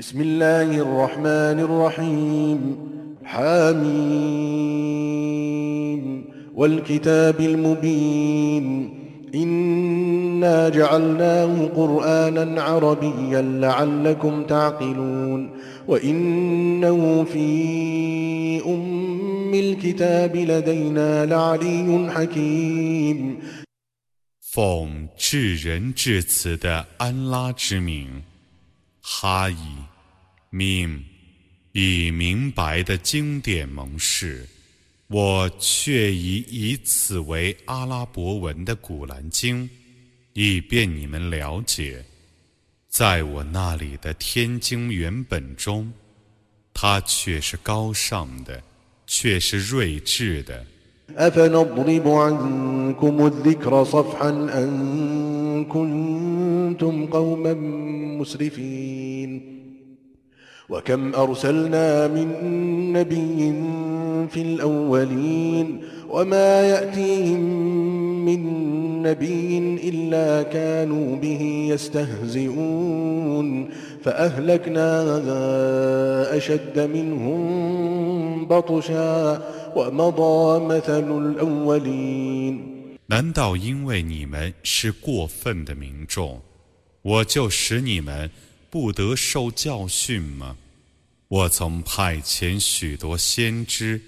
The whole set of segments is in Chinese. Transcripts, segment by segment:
بسم الله الرحمن الرحيم حاميم والكتاب المبين إنا جعلناه قرآنا عربيا لعلكم تعقلون وإنه في أم الكتاب لدينا لعلي حكيم 奉至仁至慈的安拉之名，哈伊， 命以明白的经典盟誓，我却已以此为阿拉伯文的古兰经，以便你们了解，在我那里的天经原本中，它却是高尚的，却是睿智的。 أفنضرب عنكم الذكر صفحا أن كنتم قوما مسرفين وكم أرسلنا من نبي في الأولين وما يأتيهم من نبي إلا كانوا به يستهزئون فأهلكنا أشد منهم بطشا ومضى مثل الأولين 难道因为你们是过分的民众，我就使你们不得受教训吗？ 我曾派遣许多先知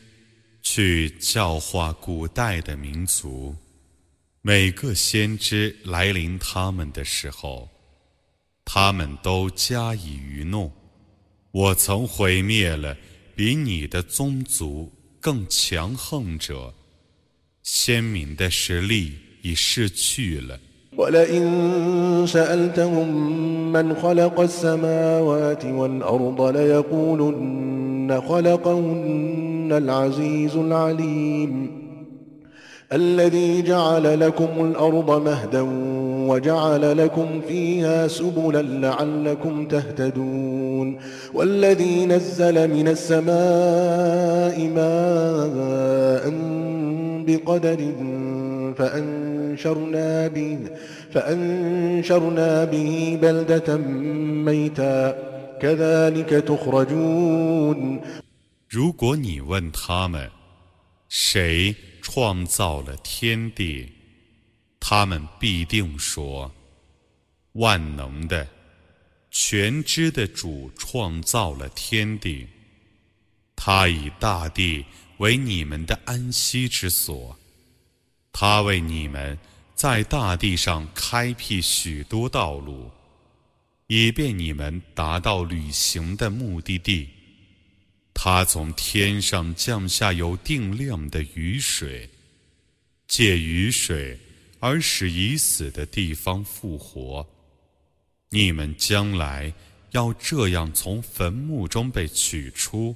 去教化古代的民族，每个先知来临他们的时候，他们都加以愚弄。我曾毁灭了比你的宗族更强横者。先民的实力已逝去了。ولئن سألتهم من خلق السماوات والأرض ليقولن خلقهن العزيز العليم الذي جعل لكم الأرض مهدا وجعل لكم فيها سبلا لعلكم تهتدون والذي نزل من السماء ماء بقدر فأنشرنا به فأنشرنا به بلدة ميتا كذلك تخرجون 如果你问他们，谁创造了天地，他们必定说：万能的、全知的主创造了天地。他以大地为你们的安息之所， 他为你们在大地上开辟许多道路，以便你们达到旅行的目的地。他从天上降下有定量的雨水，借雨水而使已死的地方复活。你们将来要这样从坟墓中被取出。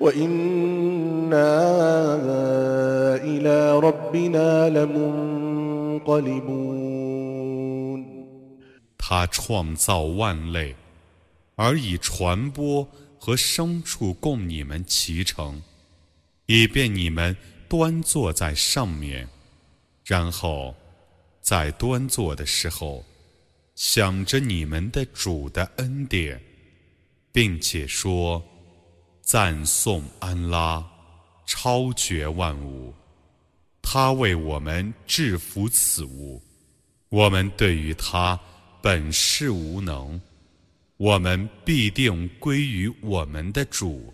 وإنا إلى ربنا لمنقلبون 他创造万类，而以传播和牲畜供你们骑乘，以便你们端坐在上面，然后在端坐的时候，想着你们的主的恩典，并且说： 赞颂安拉，超绝万物，他为我们制服此物，我们对于他。本是无能，我们必定归于我们的主。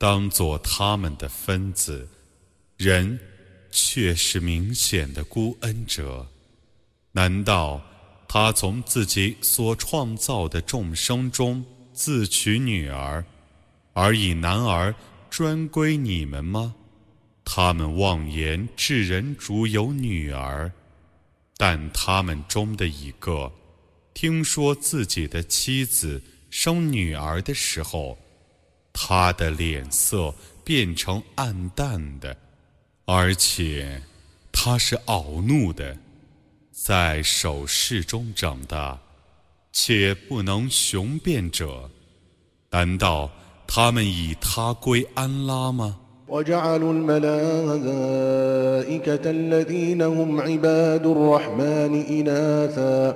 当做他们的分子，人却是明显的孤恩者。难道他从自己所创造的众生中自取女儿，而以男儿专归你们吗？他们妄言智人主有女儿，但他们中的一个听说自己的妻子生女儿的时候，他的脸色变成暗淡的，而且他是恼怒的，在手势中长大，且不能雄辩者，难道他们以他归安拉吗？وجعلوا الملائكة الذين هم عباد الرحمن إناثا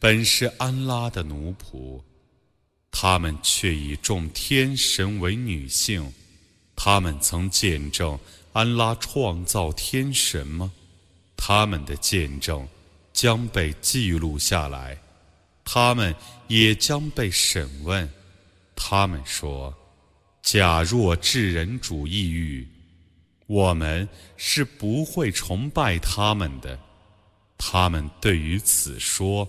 本是安拉的奴仆，他们却以众天神为女性。他们曾见证安拉创造天神吗？他们的见证将被记录下来，他们也将被审问。他们说：“假若智人主义欲。”我们是不会崇拜他们的，他们对于此说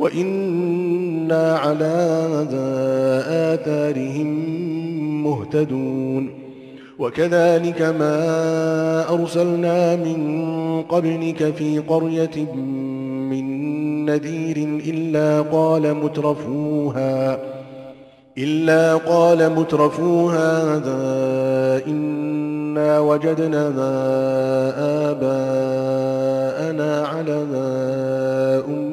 وإنا على آثارهم مهتدون وكذلك ما أرسلنا من قبلك في قرية من نذير إلا قال مترفوها إلا قال مترفوها هذا إنا وجدنا آباءنا على أمة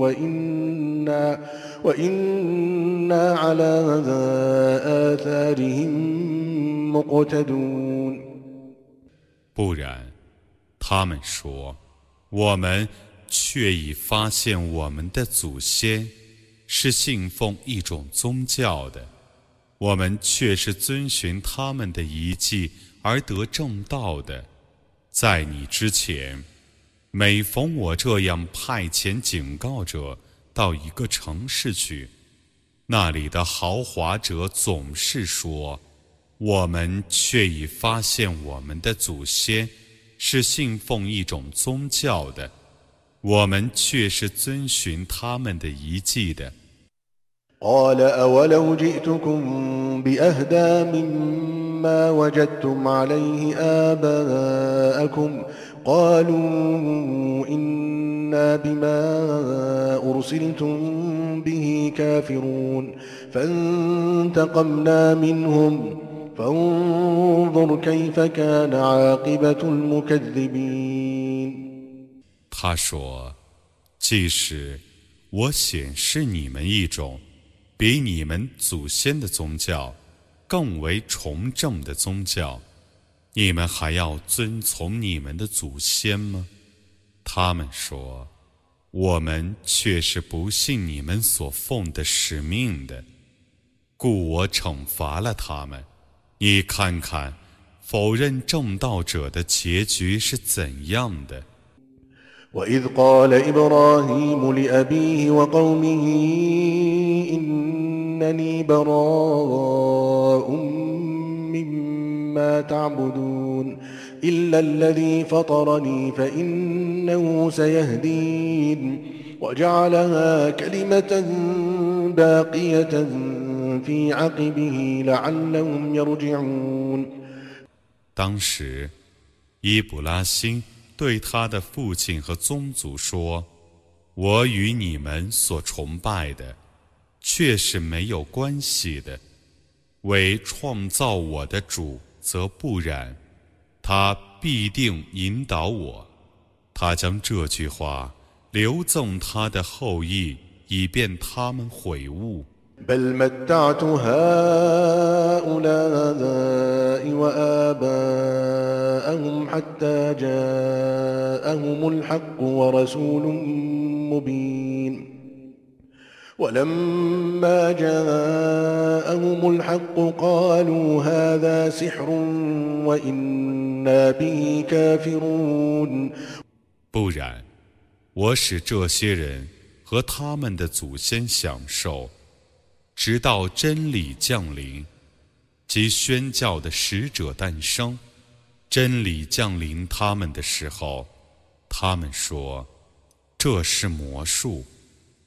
وإنا وإنا على آثارهم مقتدون 不然，他们说，我们却已发现我们的祖先是信奉一种宗教的，我们却是遵循他们的遗迹而得正道的。在你之前， 每逢我这样派遣警告者到一个城市去，那里的豪华者总是说：“我们却已发现我们的祖先是信奉一种宗教的，我们却是遵循他们的遗迹的。” قال أولو جئتكم بأهدى مما وجدتم عليه آباءكم قالوا إنا بما أرسلتم به كافرون فانتقمنا منهم فانظر كيف كان عاقبة المكذبين 他说：“即使我显示你们一种。”比你们祖先的宗教更为崇正的宗教， 你们还要遵从你们的祖先吗？他们说：“我们却是不信你们所奉的使命的，故我惩罚了他们。你看看，否认正道者的结局是怎样的。” وإذ قال إبراهيم لأبيه وقومه إنني براء مما تعبدون إلا الذي فطرني فإنه سيهدين وجعلها كلمة باقية في عقبه لعلهم يرجعون 当时，伊卜拉欣对他的父亲和宗族说：“我与你们所崇拜的，却是没有关系的。为创造我的主， 则不然，他必定引导我。他将这句话留赠他的后裔，以便他们悔悟。” بل متعت هؤلاء وآباءهم حتى جاءهم الحق ورسول مبين ولما جاءهم الحق قالوا هذا سحر وإنا به كافرون 不然，我使这些人和他们的祖先享受。直到真理降临，及宣教的使者诞生，真理降临他们的时候，他们说：“这是魔术，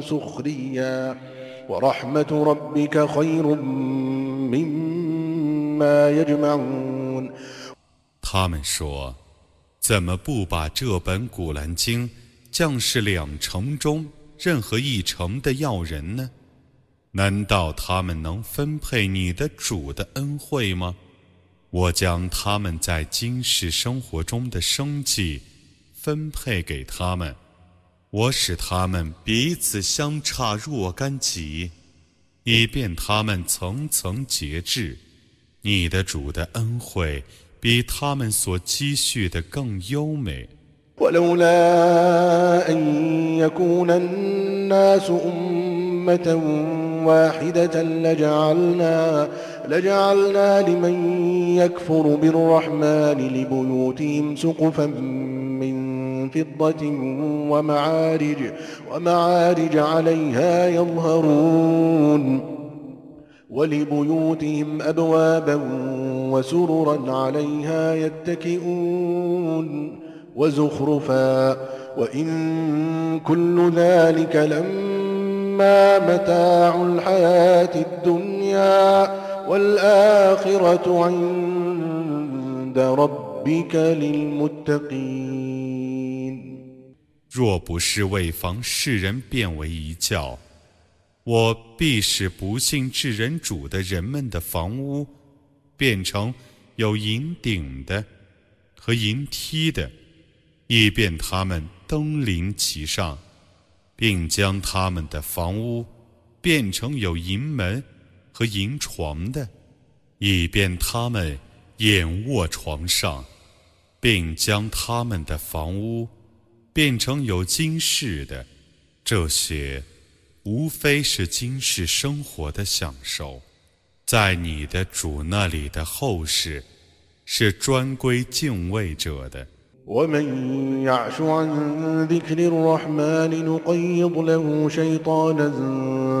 سخريا ورحمة ربك خير مما يجمعون 他们说：“怎么不把这本古兰经？”将士两城中任何一城的要人呢？难道他们能分配你的主的恩惠吗？我将他们在今世生活中的生计分配给他们， 我使他们彼此相差若干级，以便他们层层节制。你的主的恩惠比他们所积蓄的更优美。ولولا أن يكون الناس أمة واحدة لجعلنا لجعلنا لمن يكفر بالرحمن لبيوتهم سقفا من فضة ومعارج ومعارج عليها يظهرون. ولبيوتهم أبوابا وسررا عليها يتكئون. وزخرفا وإن كل ذلك لما متاع الحياة الدنيا والآخرة عند ربك للمتقين. 若不是为防世人变为一教，我必使不信至人主的人们的房屋变成有银顶的和银梯的。以便他们登临其上，并将他们的房屋变成有银门和银床的；以便他们眼卧床上，并将他们的房屋变成有金饰的。这些无非是今世生活的享受，在你的主那里的后世是专归敬畏者的。ومن يعش عن ذكر الرحمن نقيض له شيطانا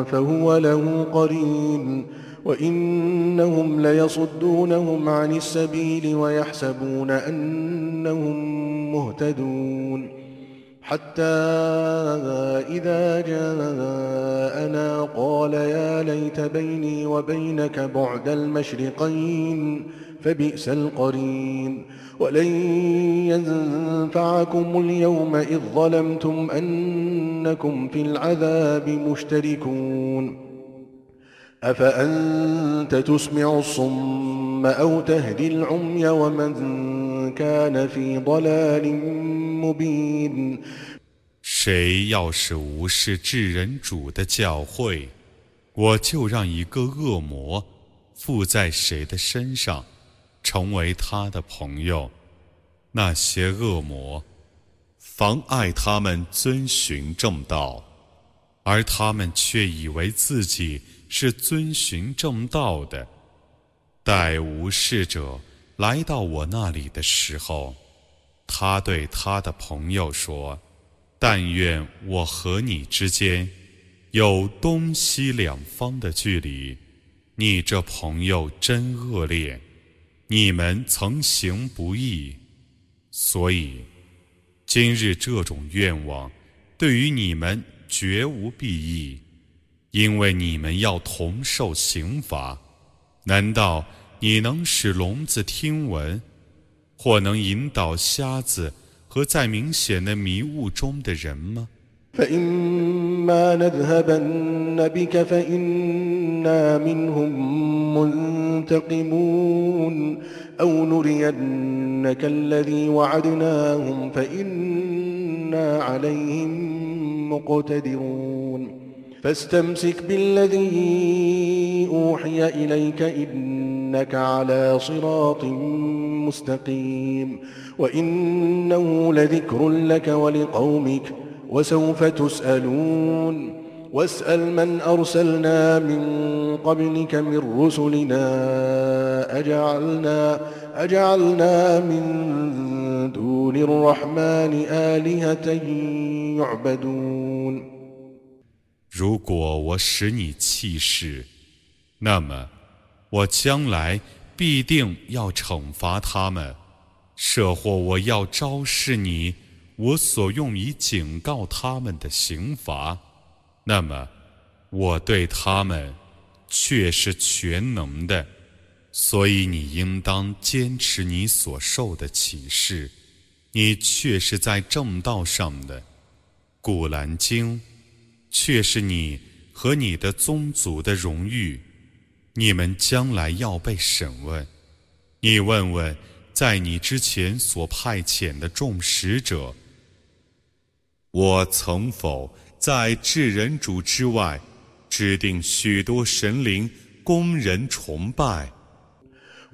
فهو له قرين وإنهم ليصدونهم عن السبيل ويحسبون أنهم مهتدون حتى إذا جاءنا قال يا ليت بيني وبينك بعد المشرقين فبئس القرين. ولن ينفعكم اليوم إذ ظلمتم أنكم في العذاب مشتركون. أفأنت تسمع الصم أو تهدي العمي ومن كان في ضلال مبين 谁要是无视至人主的教诲，我就让一个恶魔附在谁的身上。成为他的朋友，那些恶魔妨碍他们遵循正道， 而他们却以为自己 是遵循正道的。待无事者来到我那里的时候，他对他的朋友说：“但愿我和你之间有东西两方的距离。你这朋友真恶劣，你们曾行不义，所以今日这种愿望对于你们。”绝无裨益，因为你们要同受刑罚。难道你能使聋子听闻或能引导瞎子和在明显的迷雾中的人吗？فاستمسك بالذي أوحي إليك إنك على صراط مستقيم وإنه لذكر لك ولقومك وسوف تسألون واسأل من أرسلنا من قبلك من رسلنا أجعلنا أجعلنا من دون الرحمن آلهة 如果我使你弃世，那么我将来必定要惩罚他们；设或我要昭示你我所用以警告他们的刑罚，那么我对他们却是全能的。所以你应当坚持你所受的启示，你却是在正道上的。古兰经，却是你和你的宗族的荣誉。你们将来要被审问。你问问，在你之前所派遣的众使者，我曾否在至人主之外，制定许多神灵供人崇拜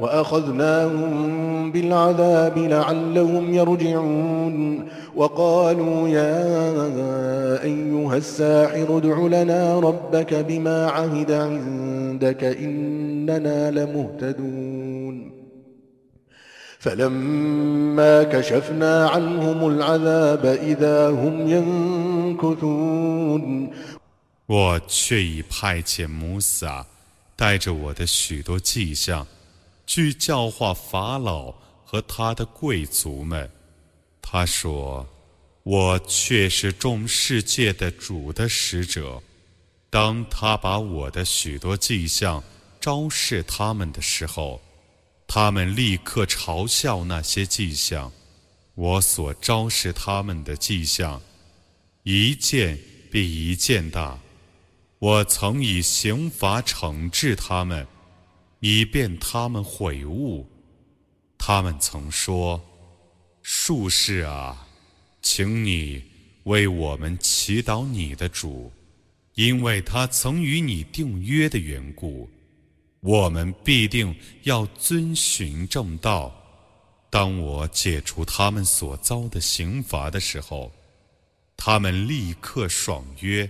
وأخذناهم بالعذاب لعلهم يرجعون وقالوا يا أيها الساحر ادع لنا ربك بما عهد عندك إننا لمهتدون فلما كشفنا عنهم العذاب إذا هم ينكثون 我却已派遣摩萨，带着我的许多迹象。 去教化法老和他的贵族们。他说：“我却是众世界的主的使者。当他把我的许多迹象昭示他们的时候，他们立刻嘲笑那些迹象。我所昭示他们的迹象，一件比一件大。我曾以刑罚惩治他们。”以便他们悔悟。他们曾说：“术士啊，请你为我们祈祷你的主，因为他曾与你订约的缘故，我们必定要遵循正道。”当我解除他们所遭的刑罚的时候，他们立刻爽约。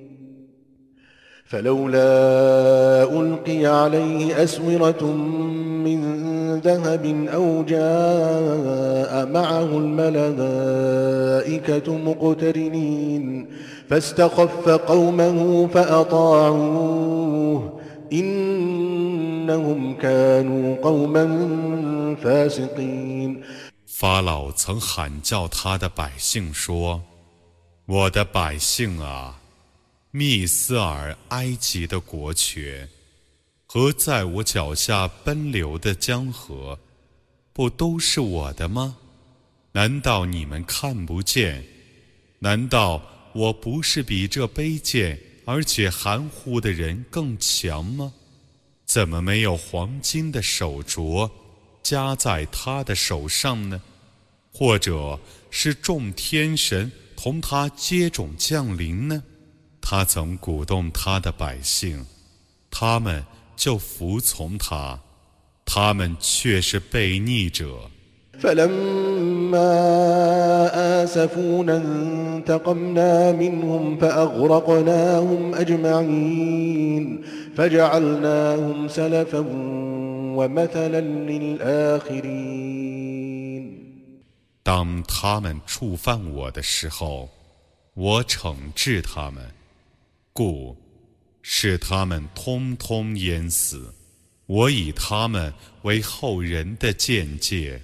فلولا ألقي عليه أسورة من ذهب أو جاء معه الملائكة مقترنين فاستخف قومه فأطاعوه إنهم كانوا قوما فاسقين 法老曾喊叫他的百姓说：“我的百姓啊， ！”密斯尔、埃及的国权和在我脚下奔流的江河，不都是我的吗？难道你们看不见？难道我不是比这卑贱而且含糊的人更强吗？怎么没有黄金的手镯？”加在他的手上呢，或者是众天神同他接踵降临呢？他曾鼓动他的百姓，他们就服从他，他们却是悖逆者。当他们触犯我的时候，我惩治他们，故使他们通通淹死。我以他们为后人的见解。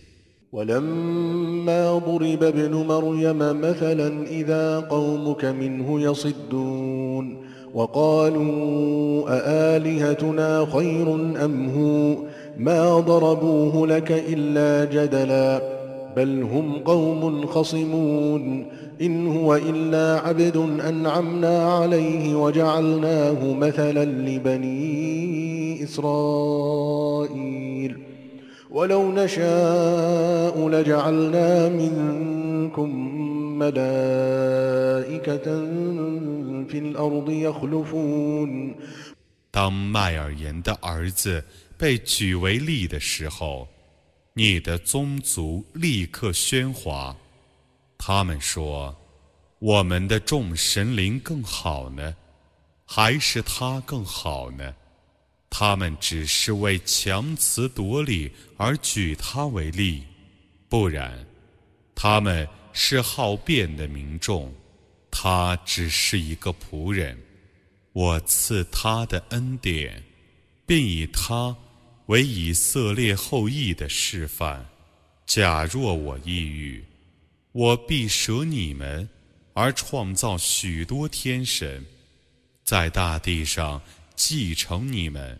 وقالوا أآلهتنا خير أم هو ما ضربوه لك إلا جدلا بل هم قوم خصمون إن هو إلا عبد أنعمنا عليه وجعلناه مثلا لبني إسرائيل ولو نشاء لجعلنا منكم ملائكة 当麦尔言的儿子被举为例的时候， 你的宗族立刻喧哗。他们说：“我们的众神灵更好呢，还是他更好呢？”他们只是为强词夺理而举他为例，不然，他们是好辩的民众。他只是一个仆人，我赐他的恩典，并以他为以色列后裔的示范。假若我抑郁，我必舍你们，而创造许多天神，在大地上继承你们。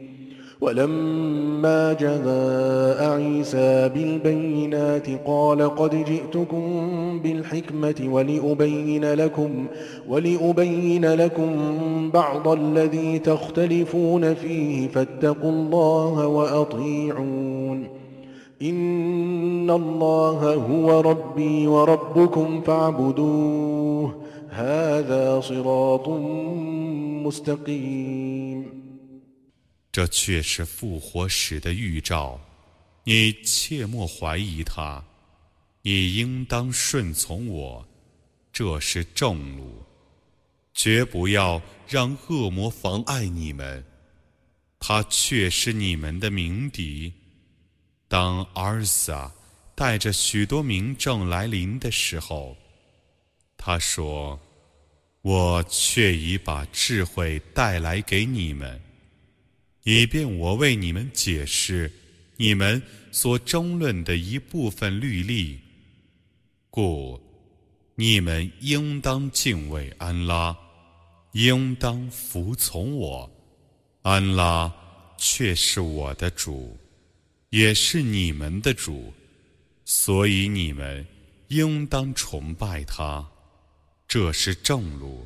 ولما جاء عيسى بالبينات قال قد جئتكم بالحكمة ولأبين لكم ولأبين لكم بعض الذي تختلفون فيه فاتقوا الله وأطيعون. إن الله هو ربي وربكم فاعبدوه. هذا صراط مستقيم. 这却是复活时的预兆，你切莫怀疑他，你应当顺从我，这是正路，绝不要让恶魔妨碍你们，他却是你们的鸣笛。当阿尔萨带着许多民众来临的时候，他说：“我却已把智慧带来给你们。”以便我为你们解释你们所争论的一部分律例，故你们应当敬畏安拉，应当服从我。安拉却是我的主，也是你们的主，所以你们应当崇拜他。这是正路。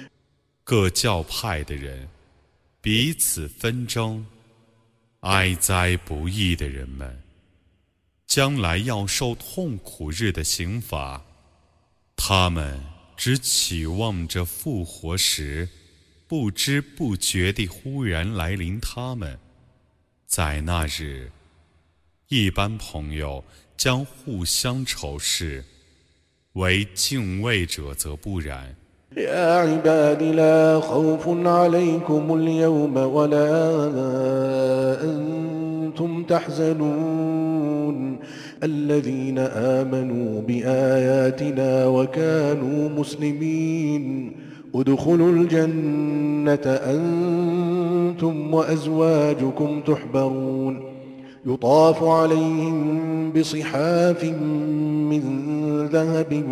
各教派的人彼此纷争，哀哉不义的人们，将来要受痛苦日的刑罚。他们只期望着复活时，不知不觉地忽然来临。他们在那日，一般朋友将互相仇视，为敬畏者则不然。يا عباد لا خوف عليكم اليوم ولا أنتم تحزنون. الذين آمنوا بآياتنا وكانوا مسلمين. ادخلوا الجنة أنتم وأزواجكم تحبرون. يطاف عليهم بصحاف من ذهب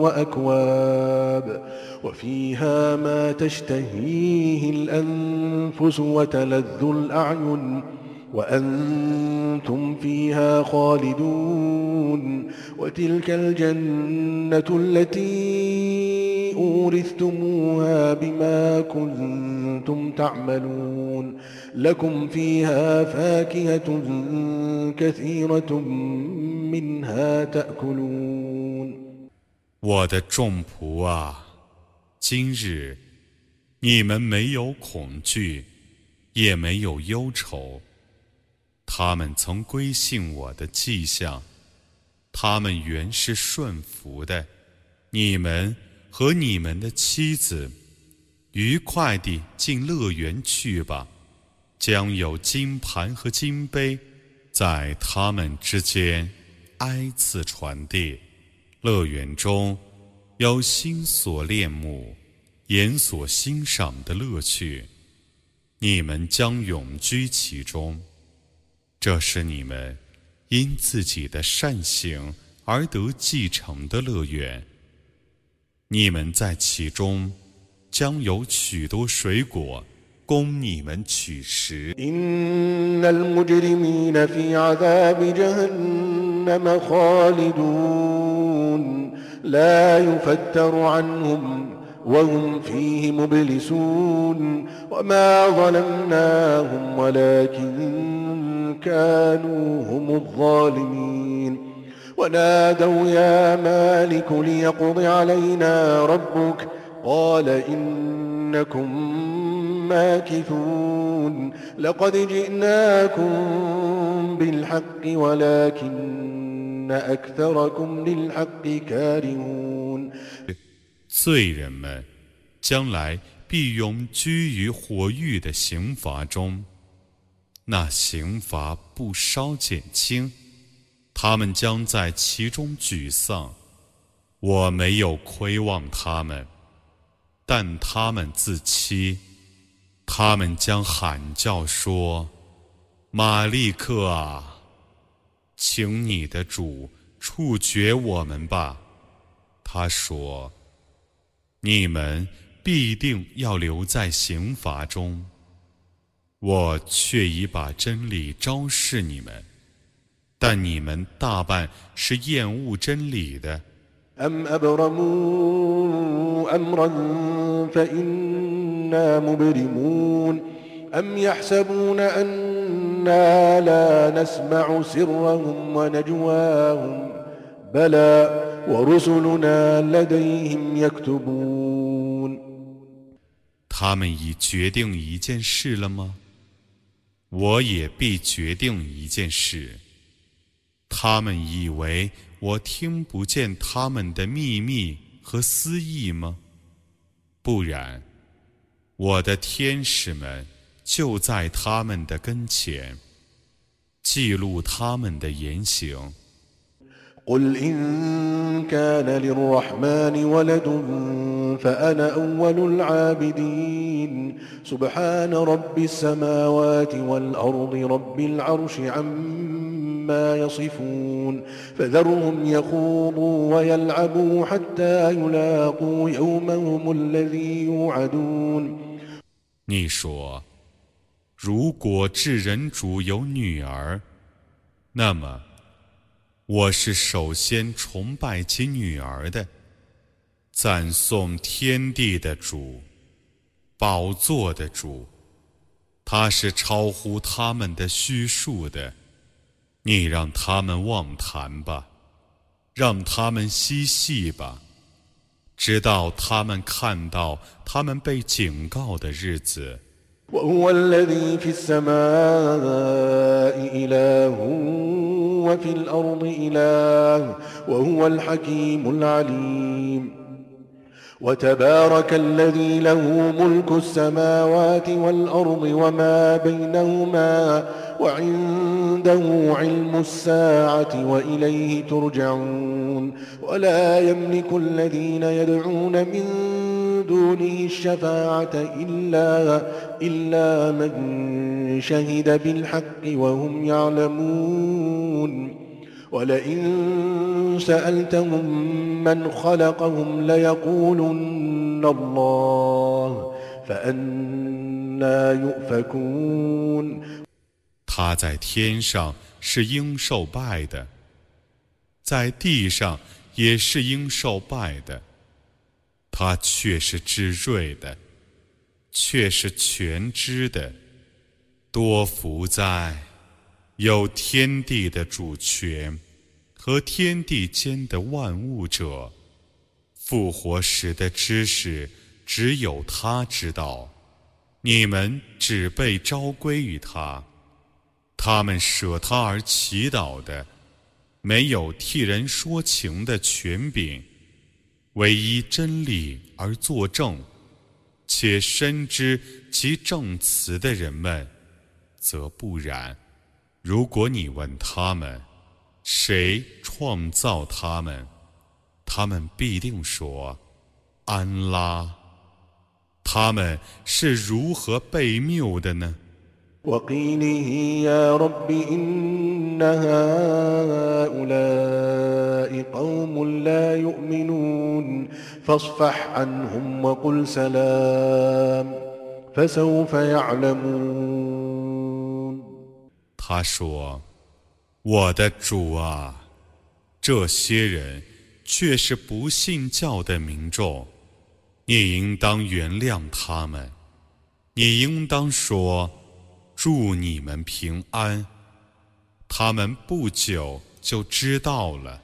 وأكواب. وفيها ما تشتهيه الأنفس وتلذ الأعين وأنتم فيها خالدون وتلك الجنة التي أورثتموها بما كنتم تعملون لكم فيها فاكهة كثيرة منها تأكلون 我的众仆啊！ 今日，你们没有恐惧，也没有忧愁。他们曾归信我的迹象，他们原是顺服的。你们和你们的妻子，愉快地进乐园去吧。将有金盘和金杯，在他们之间挨次传递。乐园中。有心所恋慕、眼所欣赏的乐趣，你们将永居其中。这是你们因自己的善行而得继承的乐园。你们在其中将有许多水果供你们取食。لا يفتر عنهم وهم فيه مبلسون وما ظلمناهم ولكن كانوا هم الظالمين. ونادوا يا مالك ليقض علينا ربك. قال إنكم ماكثون. لقد جئناكم بالحق ولكن 罪人们将来必永居于火狱的刑罚中，那刑罚不稍减轻，他们将在其中沮丧。我没有亏望他们，但他们自欺，他们将喊叫说：“马利克啊！”请你的主处决我们吧，他说：“你们必定要留在刑罚中。我却已把真理昭示你们，但你们大半是厌恶真理的。” يحسبون أنا لا نسمع سرهم ونجواهم بلى ورسلنا لديهم يكتبون 他们已决定一件事了吗？我也必决定一件事。他们以为我听不见他们的秘密和私意吗？不然，我的天使们。 就在他们的跟前，记录他们的言行。قل إن كان للرحمن ولد فأنا أول العابدين سبحان رب السماوات والأرض رب العرش عما يصفون فذرهم يخوضوا ويلعبوا حتى يلاقوا يومهم الذي يوعدون 你说 如果智人主有女儿，那么我是首先崇拜其女儿的，赞颂天地的主，宝座的主。他是超乎他们的虚数的，你让他们妄谈吧，让他们嬉戏吧，直到他们看到他们被警告的日子。وهو الذي في السماء إله وفي الأرض إله وهو الحكيم العليم. وتبارك الذي له ملك السماوات والأرض وما بينهما وما بينهما وعنده علم الساعة وإليه ترجعون ولا يملك الذين يدعون من دونه الشفاعة إلا, إلا من شهد بالحق وهم يعلمون ولئن سألتهم من خلقهم ليقولن الله فأنا يؤفكون 他在天上是应受拜的，在地上也是应受拜的。他却是智睿的，却是全知的，多福在。有天地的主权和天地间的万物者，复活时的知识只有他知道。你们只被召归于他，他们舍他而祈祷的，没有替人说情的权柄，唯一真理而作证，且深知其证词的人们，则不然。如果你问他们，谁创造他们，他们必定说：安拉。他们是如何被谬的呢？他说：“我的主啊，这些人却是不信教的民众，你应当原谅他们，你应当说，祝你们平安。他们不久就知道了。”